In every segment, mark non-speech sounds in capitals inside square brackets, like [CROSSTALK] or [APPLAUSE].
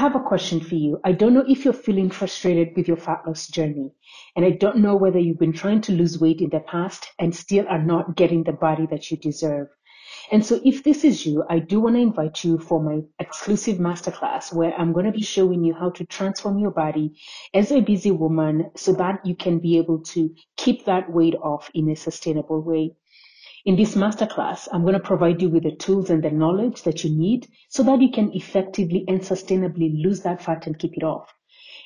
have a question for you. I don't know if you're feeling frustrated with your fat loss journey, and I don't know whether you've been trying to lose weight in the past and still are not getting the body that you deserve. And so if this is you, I do want to invite you for my exclusive masterclass where I'm going to be showing you how to transform your body as a busy woman so that you can be able to keep that weight off in a sustainable way. In this masterclass, I'm going to provide you with the tools and the knowledge that you need so that you can effectively and sustainably lose that fat and keep it off.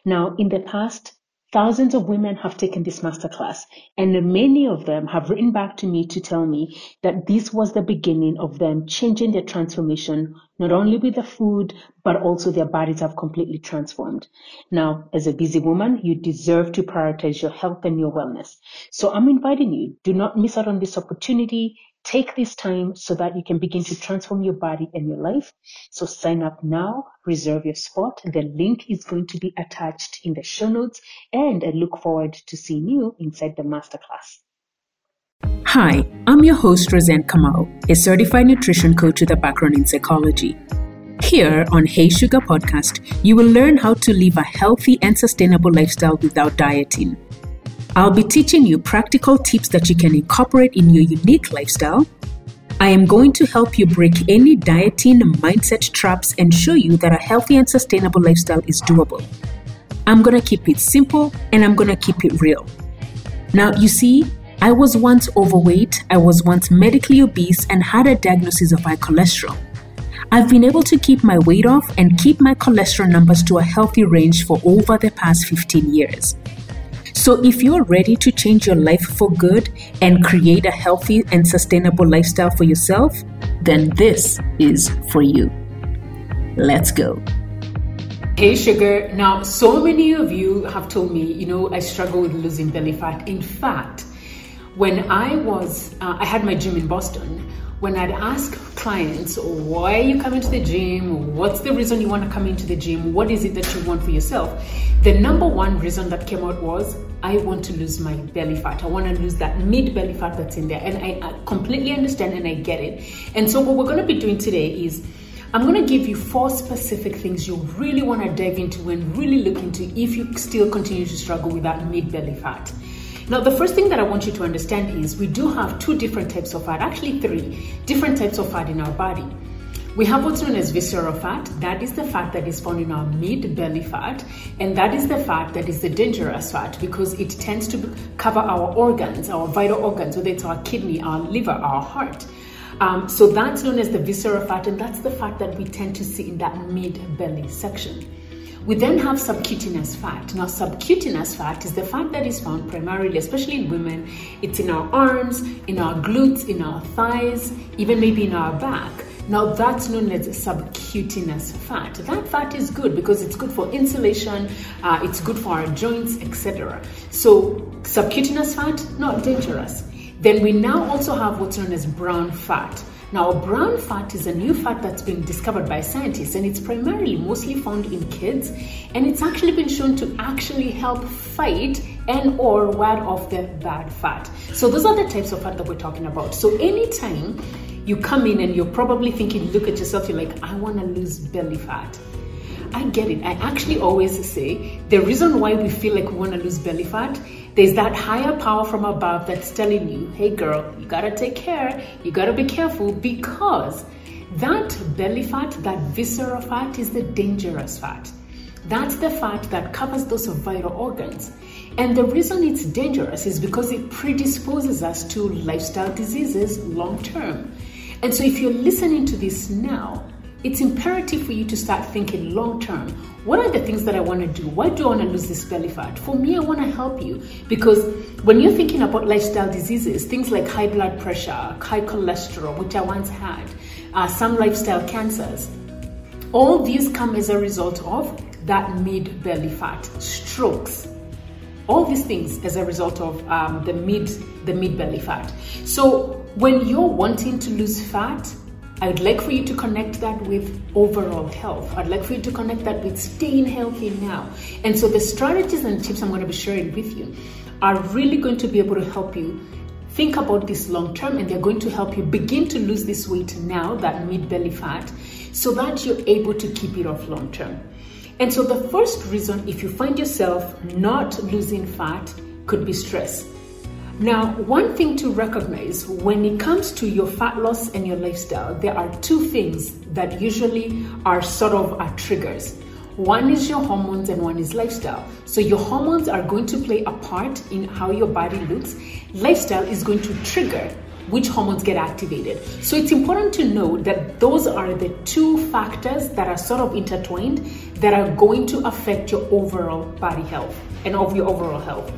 Now, in the past, Thousands of women have taken this masterclass, and many of them have written back to me to tell me that this was the beginning of them changing their transformation, not only with the food, but also their bodies have completely transformed. Now, as a busy woman, you deserve to prioritize your health and your wellness. So I'm inviting you, do not miss out on this opportunity. Take this time so that you can begin to transform your body and your life. So sign up now, reserve your spot. The link is going to be attached in the show notes and I look forward to seeing you inside the masterclass. Hi, I'm your host, Roseanne Kamal, a certified nutrition coach with a background in psychology. Here on Hey Sugar Podcast, you will learn how to live a healthy and sustainable lifestyle without dieting. I'll be teaching you practical tips that you can incorporate in your unique lifestyle. I am going to help you break any dieting mindset traps and show you that a healthy and sustainable lifestyle is doable. I'm going to keep it simple and I'm going to keep it real. Now, you see, I was once overweight, I was once medically obese, and had a diagnosis of high cholesterol. I've been able to keep my weight off and keep my cholesterol numbers to a healthy range for over the past 15 years. So, if you're ready to change your life for good and create a healthy and sustainable lifestyle for yourself, then this is for you. Let's go. Hey, sugar. Now, so many of you have told me, you know, I struggle with losing belly fat. In fact, when I was, uh, I had my gym in Boston when I'd ask clients, why are you coming to the gym? What's the reason you want to come into the gym? What is it that you want for yourself? The number one reason that came out was, I want to lose my belly fat. I want to lose that mid belly fat that's in there. And I, I completely understand and I get it. And so, what we're going to be doing today is, I'm going to give you four specific things you really want to dive into and really look into if you still continue to struggle with that mid belly fat. Now, the first thing that I want you to understand is we do have two different types of fat, actually, three different types of fat in our body. We have what's known as visceral fat. That is the fat that is found in our mid belly fat. And that is the fat that is the dangerous fat because it tends to cover our organs, our vital organs, whether it's our kidney, our liver, our heart. Um, so that's known as the visceral fat, and that's the fat that we tend to see in that mid belly section. We then have subcutaneous fat. Now, subcutaneous fat is the fat that is found primarily, especially in women. It's in our arms, in our glutes, in our thighs, even maybe in our back. Now, that's known as subcutaneous fat. That fat is good because it's good for insulation, uh, it's good for our joints, etc. So, subcutaneous fat, not dangerous. Then we now also have what's known as brown fat. Now, brown fat is a new fat that's been discovered by scientists, and it's primarily mostly found in kids, and it's actually been shown to actually help fight and or ward off the bad fat. So those are the types of fat that we're talking about. So anytime you come in and you're probably thinking, look at yourself, you're like, I want to lose belly fat. I get it. I actually always say the reason why we feel like we want to lose belly fat there's that higher power from above that's telling you, hey girl, you gotta take care, you gotta be careful because that belly fat, that visceral fat is the dangerous fat. That's the fat that covers those vital organs. And the reason it's dangerous is because it predisposes us to lifestyle diseases long term. And so if you're listening to this now, it's imperative for you to start thinking long term. What are the things that I want to do? Why do I want to lose this belly fat? For me, I want to help you because when you're thinking about lifestyle diseases, things like high blood pressure, high cholesterol, which I once had, uh, some lifestyle cancers, all these come as a result of that mid belly fat, strokes, all these things as a result of um, the mid the mid belly fat. So when you're wanting to lose fat, I'd like for you to connect that with overall health. I'd like for you to connect that with staying healthy now. And so the strategies and tips I'm going to be sharing with you are really going to be able to help you think about this long term and they're going to help you begin to lose this weight now, that mid belly fat, so that you're able to keep it off long term. And so, the first reason, if you find yourself not losing fat, could be stress. Now, one thing to recognize when it comes to your fat loss and your lifestyle, there are two things that usually are sort of our triggers. One is your hormones and one is lifestyle. So, your hormones are going to play a part in how your body looks. Lifestyle is going to trigger which hormones get activated. So it's important to know that those are the two factors that are sort of intertwined that are going to affect your overall body health and of your overall health.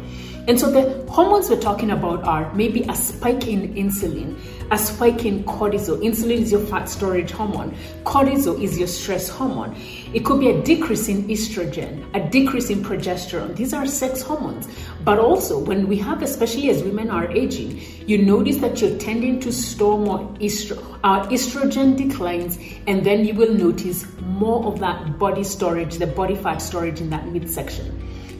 And so the hormones we're talking about are maybe a spike in insulin, a spike in cortisol. Insulin is your fat storage hormone. Cortisol is your stress hormone. It could be a decrease in estrogen, a decrease in progesterone. These are sex hormones. But also, when we have, especially as women are aging, you notice that you're tending to store more estro- uh, estrogen declines, and then you will notice more of that body storage, the body fat storage in that midsection.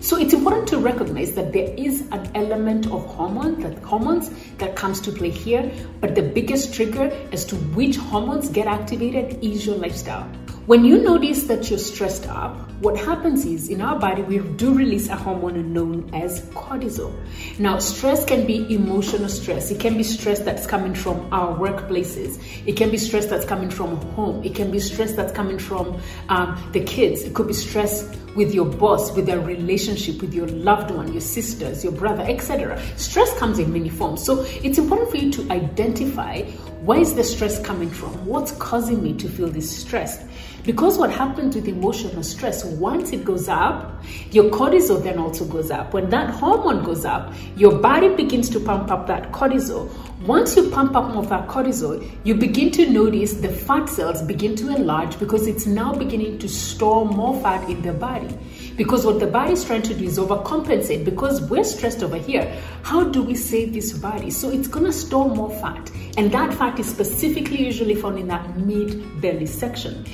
So it's important to recognize that there is an element of hormone, that hormones that comes to play here, but the biggest trigger as to which hormones get activated is your lifestyle. When you notice that you're stressed up, what happens is in our body we do release a hormone known as cortisol. Now, stress can be emotional stress. It can be stress that's coming from our workplaces. It can be stress that's coming from home. It can be stress that's coming from um, the kids. It could be stress with your boss, with your relationship, with your loved one, your sisters, your brother, etc. Stress comes in many forms. So it's important for you to identify where is the stress coming from? What's causing me to feel this stress? Because what happens with emotional stress, once it goes up, your cortisol then also goes up. When that hormone goes up, your body begins to pump up that cortisol. Once you pump up more of that cortisol, you begin to notice the fat cells begin to enlarge because it's now beginning to store more fat in the body. Because what the body is trying to do is overcompensate because we're stressed over here. How do we save this body? So it's gonna store more fat. And that fat is specifically usually found in that mid belly section.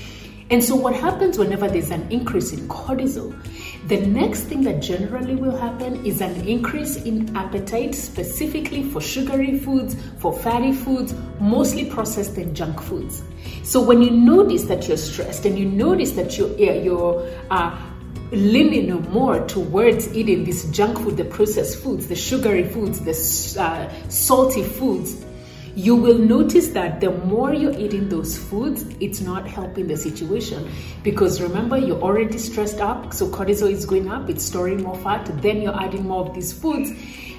And so, what happens whenever there's an increase in cortisol? The next thing that generally will happen is an increase in appetite, specifically for sugary foods, for fatty foods, mostly processed and junk foods. So, when you notice that you're stressed and you notice that you're, you're uh, leaning more towards eating this junk food, the processed foods, the sugary foods, the uh, salty foods, you will notice that the more you're eating those foods, it's not helping the situation. Because remember, you're already stressed up, so cortisol is going up, it's storing more fat, then you're adding more of these foods.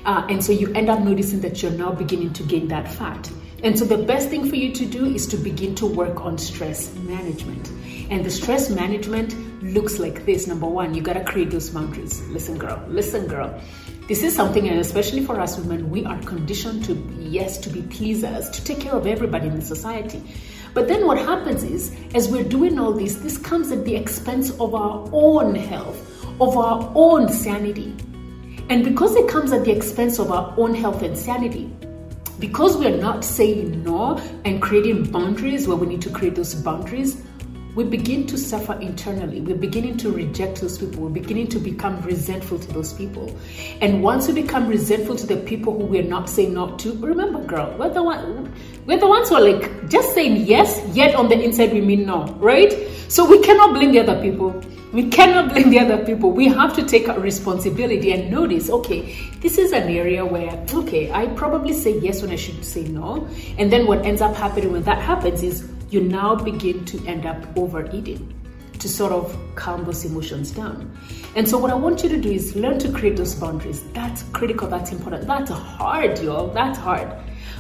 Uh, and so you end up noticing that you're now beginning to gain that fat. And so the best thing for you to do is to begin to work on stress management. And the stress management looks like this. Number one, you gotta create those boundaries. Listen, girl, listen, girl. This is something, and especially for us women, we are conditioned to, yes, to be pleasers, to take care of everybody in the society. But then what happens is, as we're doing all this, this comes at the expense of our own health, of our own sanity. And because it comes at the expense of our own health and sanity, because we're not saying no and creating boundaries where we need to create those boundaries, we begin to suffer internally. We're beginning to reject those people. We're beginning to become resentful to those people. And once we become resentful to the people who we're not saying no to, remember, girl, we're the one, we're the ones who are like just saying yes, yet on the inside we mean no, right? So we cannot blame the other people. We cannot blame the other people. We have to take responsibility and notice, okay, this is an area where, okay, I probably say yes when I should say no. And then what ends up happening when that happens is you now begin to end up overeating to sort of calm those emotions down. And so, what I want you to do is learn to create those boundaries. That's critical, that's important. That's hard, y'all. That's hard.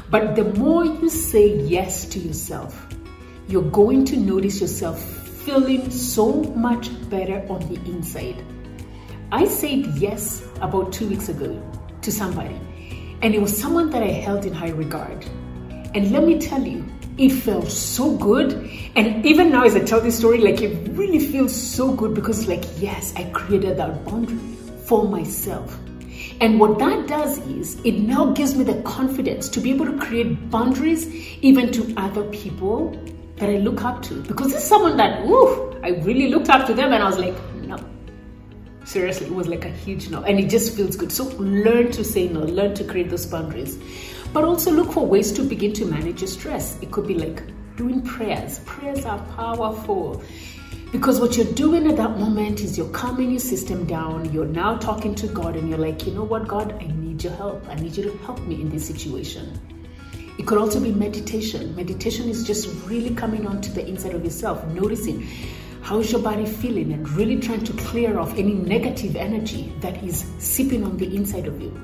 But the more you say yes to yourself, you're going to notice yourself feeling so much better on the inside. I said yes about two weeks ago to somebody, and it was someone that I held in high regard. And let me tell you, it felt so good. And even now, as I tell this story, like it really feels so good because, like, yes, I created that boundary for myself. And what that does is it now gives me the confidence to be able to create boundaries even to other people that I look up to. Because this is someone that, ooh, I really looked up to them and I was like, no. Seriously, it was like a huge no. And it just feels good. So learn to say no, learn to create those boundaries. But also look for ways to begin to manage your stress. It could be like doing prayers. Prayers are powerful. Because what you're doing at that moment is you're calming your system down. You're now talking to God and you're like, you know what, God, I need your help. I need you to help me in this situation. It could also be meditation. Meditation is just really coming onto the inside of yourself, noticing how's your body feeling and really trying to clear off any negative energy that is seeping on the inside of you.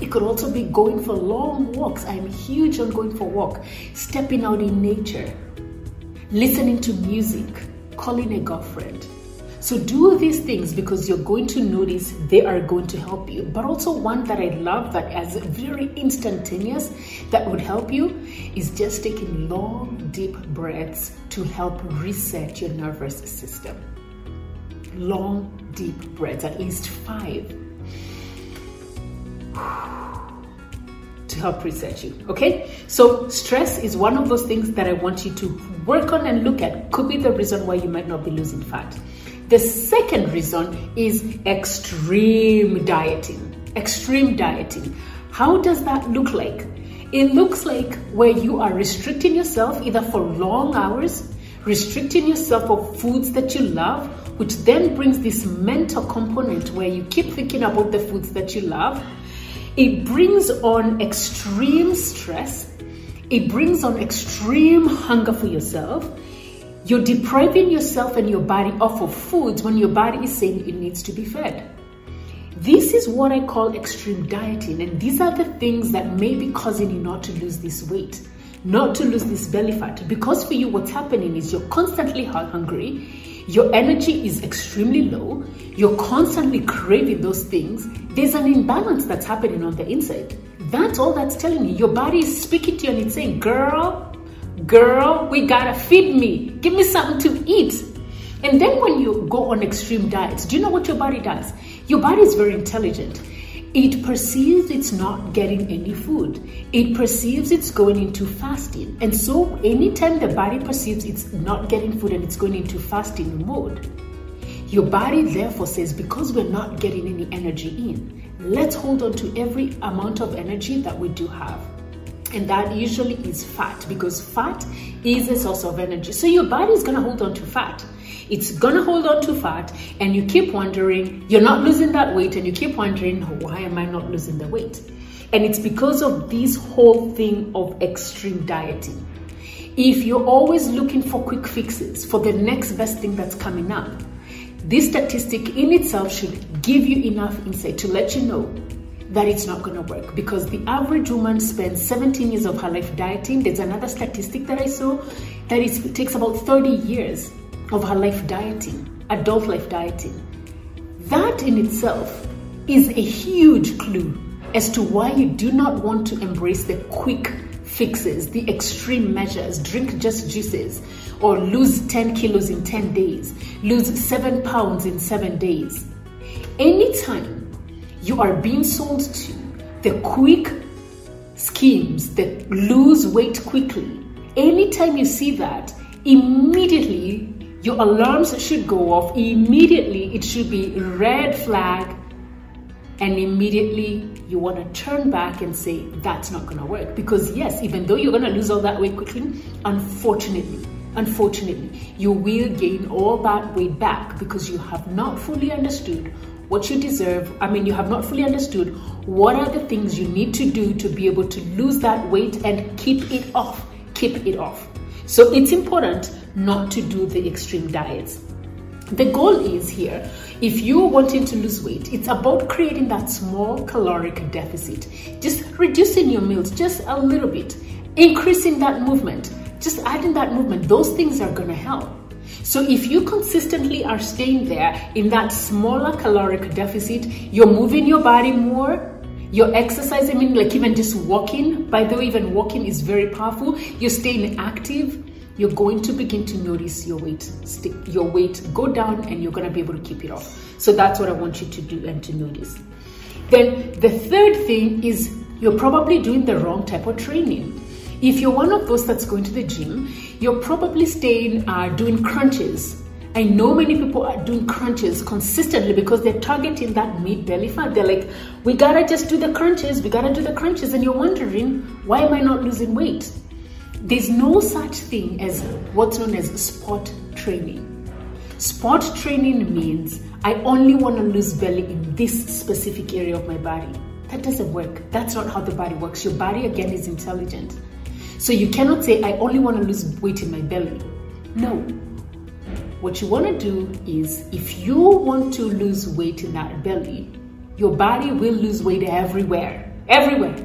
It could also be going for long walks. I'm huge on going for walk, stepping out in nature, listening to music, calling a girlfriend. So do these things because you're going to notice they are going to help you. But also one that I love that is very instantaneous that would help you is just taking long deep breaths to help reset your nervous system. Long deep breaths, at least 5 to help reset you. Okay? So, stress is one of those things that I want you to work on and look at. Could be the reason why you might not be losing fat. The second reason is extreme dieting. Extreme dieting. How does that look like? It looks like where you are restricting yourself either for long hours, restricting yourself of foods that you love, which then brings this mental component where you keep thinking about the foods that you love it brings on extreme stress. It brings on extreme hunger for yourself. You're depriving yourself and your body off of foods when your body is saying it needs to be fed. This is what I call extreme dieting, and these are the things that may be causing you not to lose this weight, not to lose this belly fat. Because for you, what's happening is you're constantly hungry, your energy is extremely low, you're constantly craving those things, there's an imbalance that's happening on the inside. That's all that's telling you. Your body is speaking to you and it's saying, girl, girl, we gotta feed me. Give me something to eat. And then when you go on extreme diets, do you know what your body does? Your body is very intelligent. It perceives it's not getting any food. It perceives it's going into fasting. And so, anytime the body perceives it's not getting food and it's going into fasting mode, your body therefore says, because we're not getting any energy in, let's hold on to every amount of energy that we do have. And that usually is fat because fat is a source of energy. So your body is going to hold on to fat. It's going to hold on to fat, and you keep wondering, you're not losing that weight, and you keep wondering, why am I not losing the weight? And it's because of this whole thing of extreme dieting. If you're always looking for quick fixes for the next best thing that's coming up, this statistic in itself should give you enough insight to let you know that it's not going to work because the average woman spends 17 years of her life dieting. There's another statistic that I saw that it takes about 30 years of her life dieting, adult life dieting. That in itself is a huge clue as to why you do not want to embrace the quick fixes, the extreme measures, drink just juices, or lose 10 kilos in 10 days, lose 7 pounds in 7 days. Anytime you are being sold to the quick schemes that lose weight quickly, anytime you see that, immediately your alarms should go off. Immediately, it should be red flag. And immediately, you want to turn back and say, that's not going to work. Because, yes, even though you're going to lose all that weight quickly, unfortunately, unfortunately, you will gain all that weight back because you have not fully understood what you deserve. I mean, you have not fully understood what are the things you need to do to be able to lose that weight and keep it off. Keep it off. So it's important not to do the extreme diets. The goal is here if you're wanting to lose weight, it's about creating that small caloric deficit, just reducing your meals just a little bit, increasing that movement, just adding that movement. Those things are going to help. So if you consistently are staying there in that smaller caloric deficit, you're moving your body more, you're exercising, I mean, like even just walking. By the way, even walking is very powerful. You're staying active you're going to begin to notice your weight your weight go down and you're going to be able to keep it off. So that's what I want you to do and to notice. Then the third thing is you're probably doing the wrong type of training. If you're one of those that's going to the gym, you're probably staying uh, doing crunches. I know many people are doing crunches consistently because they're targeting that meat belly fat. They're like, we gotta just do the crunches, we gotta do the crunches, and you're wondering, why am I not losing weight? There's no such thing as what's known as sport training. Sport training means I only want to lose belly in this specific area of my body. That doesn't work. That's not how the body works. Your body, again, is intelligent. So you cannot say, I only want to lose weight in my belly. No. What you want to do is, if you want to lose weight in that belly, your body will lose weight everywhere. Everywhere.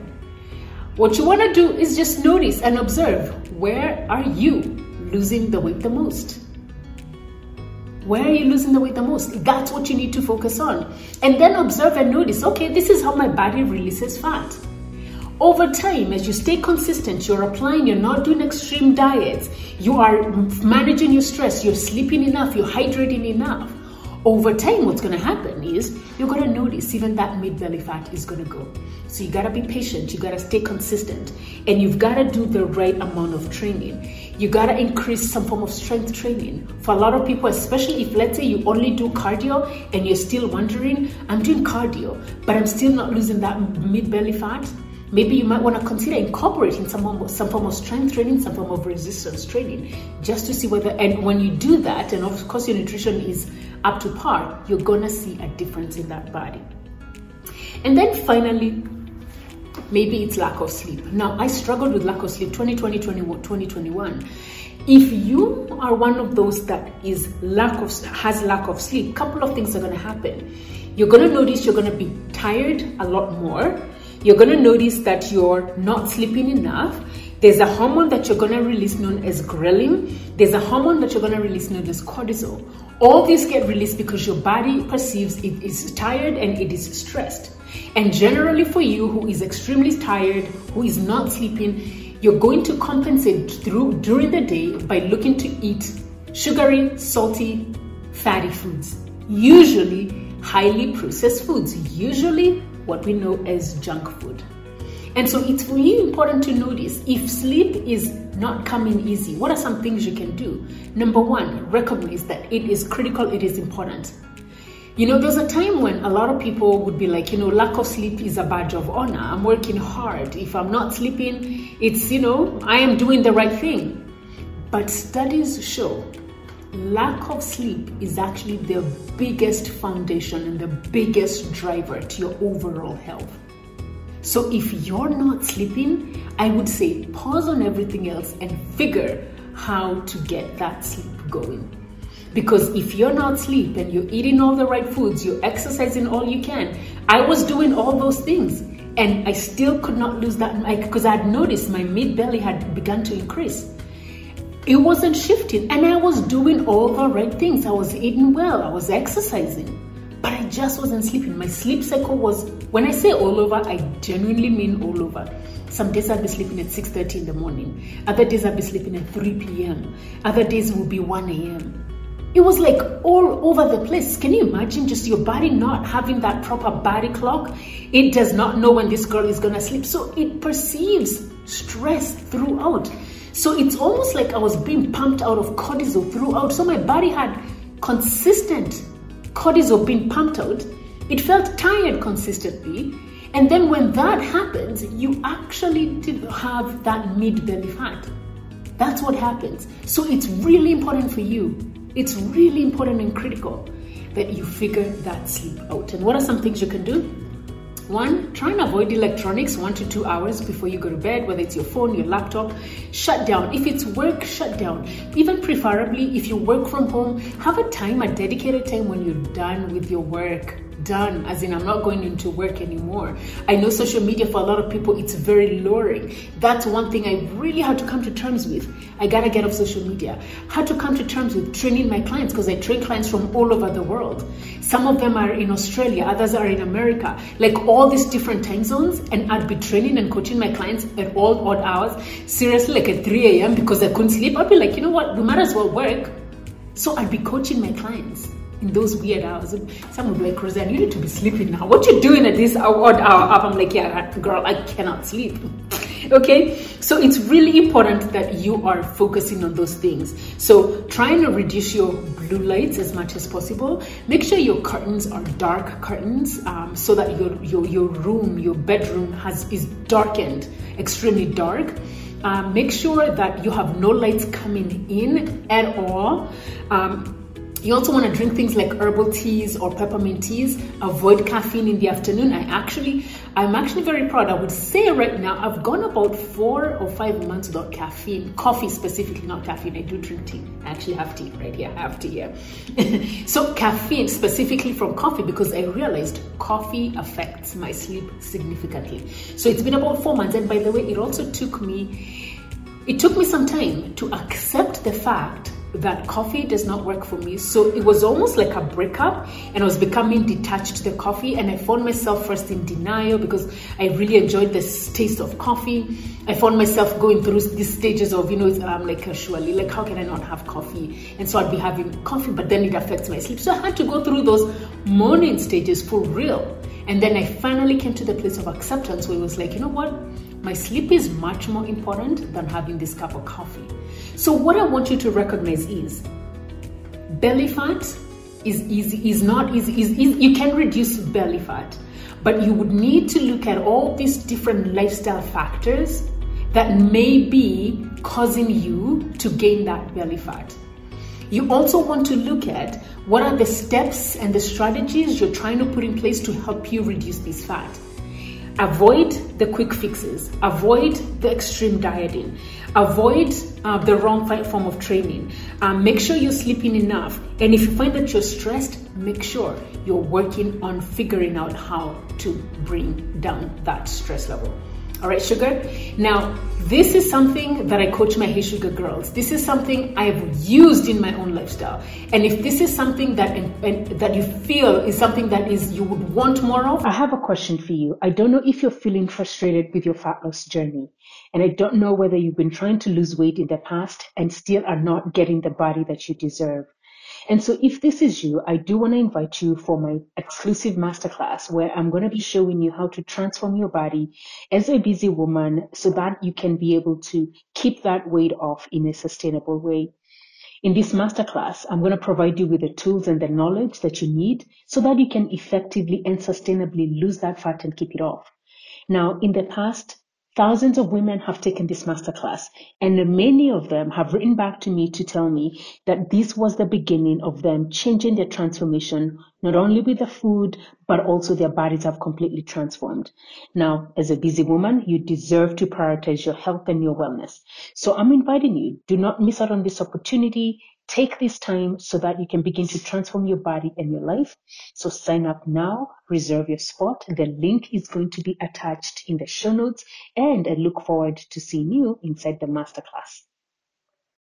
What you want to do is just notice and observe where are you losing the weight the most? Where are you losing the weight the most? That's what you need to focus on. And then observe and notice okay, this is how my body releases fat. Over time, as you stay consistent, you're applying, you're not doing extreme diets, you are managing your stress, you're sleeping enough, you're hydrating enough. Over time, what's going to happen is you're going to notice even that mid belly fat is going to go. So you got to be patient, you got to stay consistent, and you've got to do the right amount of training you gotta increase some form of strength training. For a lot of people, especially if let's say you only do cardio and you're still wondering, I'm doing cardio, but I'm still not losing that mid belly fat. Maybe you might want to consider incorporating some form, of, some form of strength training, some form of resistance training, just to see whether. And when you do that, and of course your nutrition is up to par, you're gonna see a difference in that body. And then finally, maybe it's lack of sleep. Now, I struggled with lack of sleep 2020, 2021. If you are one of those that is lack of has lack of sleep, a couple of things are going to happen. You're going to notice you're going to be tired a lot more. You're going to notice that you're not sleeping enough. There's a hormone that you're going to release known as ghrelin. There's a hormone that you're going to release known as cortisol. All these get released because your body perceives it is tired and it is stressed. And generally, for you who is extremely tired, who is not sleeping, you're going to compensate through during the day by looking to eat sugary, salty, fatty foods, usually highly processed foods, usually what we know as junk food. And so it's really important to notice if sleep is not coming easy, what are some things you can do? Number one, recognize that it is critical, it is important. You know, there's a time when a lot of people would be like, you know, lack of sleep is a badge of honor. I'm working hard. If I'm not sleeping, it's, you know, I am doing the right thing. But studies show lack of sleep is actually the biggest foundation and the biggest driver to your overall health. So if you're not sleeping, I would say pause on everything else and figure how to get that sleep going. Because if you're not sleeping, and you're eating all the right foods, you're exercising all you can. I was doing all those things and I still could not lose that because I had noticed my mid belly had begun to increase. It wasn't shifting and I was doing all the right things. I was eating well, I was exercising, but I just wasn't sleeping. My sleep cycle was, when I say all over, I genuinely mean all over. Some days I'll be sleeping at 6:30 in the morning. Other days I'll be sleeping at 3 p.m. Other days will be 1 a.m. It was like all over the place. Can you imagine just your body not having that proper body clock? It does not know when this girl is gonna sleep. So it perceives stress throughout. So it's almost like I was being pumped out of cortisol throughout. So my body had consistent cortisol being pumped out. It felt tired consistently. And then when that happens, you actually did have that mid belly fat. That's what happens. So it's really important for you it's really important and critical that you figure that sleep out. And what are some things you can do? One, try and avoid electronics one to two hours before you go to bed, whether it's your phone, your laptop. Shut down. If it's work, shut down. Even preferably, if you work from home, have a time, a dedicated time when you're done with your work done, as in I'm not going into work anymore. I know social media for a lot of people, it's very luring. That's one thing I really had to come to terms with. I gotta get off social media. Had to come to terms with training my clients because I train clients from all over the world. Some of them are in Australia, others are in America, like all these different time zones. And I'd be training and coaching my clients at all odd hours, seriously, like at 3 a.m. because I couldn't sleep. I'd be like, you know what, we might as well work. So I'd be coaching my clients in those weird hours. Some would be like, Roseanne, you need to be sleeping now. What you doing at this odd hour up? I'm like, yeah, girl, I cannot sleep. [LAUGHS] okay, so it's really important that you are focusing on those things. So trying to reduce your blue lights as much as possible. Make sure your curtains are dark curtains um, so that your, your your room, your bedroom has is darkened, extremely dark. Um, make sure that you have no lights coming in at all. Um, You also want to drink things like herbal teas or peppermint teas. Avoid caffeine in the afternoon. I actually, I'm actually very proud. I would say right now, I've gone about four or five months without caffeine. Coffee specifically, not caffeine. I do drink tea. I actually have tea right here. I have tea here. [LAUGHS] so caffeine specifically from coffee because I realized coffee affects my sleep significantly. So it's been about four months. And by the way, it also took me, it took me some time to accept the fact that coffee does not work for me. So it was almost like a breakup, and I was becoming detached to the coffee. And I found myself first in denial because I really enjoyed the taste of coffee. I found myself going through these stages of, you know, I'm like, uh, surely, like, how can I not have coffee? And so I'd be having coffee, but then it affects my sleep. So I had to go through those mourning stages for real. And then I finally came to the place of acceptance where it was like, you know what? My sleep is much more important than having this cup of coffee. So, what I want you to recognize is belly fat is easy, is not easy, is, is you can reduce belly fat, but you would need to look at all these different lifestyle factors that may be causing you to gain that belly fat. You also want to look at what are the steps and the strategies you're trying to put in place to help you reduce this fat. Avoid the quick fixes, avoid the extreme dieting, avoid uh, the wrong form of training. Um, make sure you're sleeping enough. And if you find that you're stressed, make sure you're working on figuring out how to bring down that stress level. All right, sugar. Now, this is something that I coach my Hey Sugar girls. This is something I've used in my own lifestyle. And if this is something that that you feel is something that is you would want more of, I have a question for you. I don't know if you're feeling frustrated with your fat loss journey, and I don't know whether you've been trying to lose weight in the past and still are not getting the body that you deserve. And so if this is you, I do want to invite you for my exclusive masterclass where I'm going to be showing you how to transform your body as a busy woman so that you can be able to keep that weight off in a sustainable way. In this masterclass, I'm going to provide you with the tools and the knowledge that you need so that you can effectively and sustainably lose that fat and keep it off. Now, in the past, Thousands of women have taken this masterclass, and many of them have written back to me to tell me that this was the beginning of them changing their transformation, not only with the food, but also their bodies have completely transformed. Now, as a busy woman, you deserve to prioritize your health and your wellness. So I'm inviting you, do not miss out on this opportunity. Take this time so that you can begin to transform your body and your life. So sign up now, reserve your spot. The link is going to be attached in the show notes and I look forward to seeing you inside the masterclass.